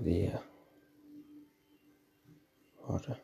the uh, water.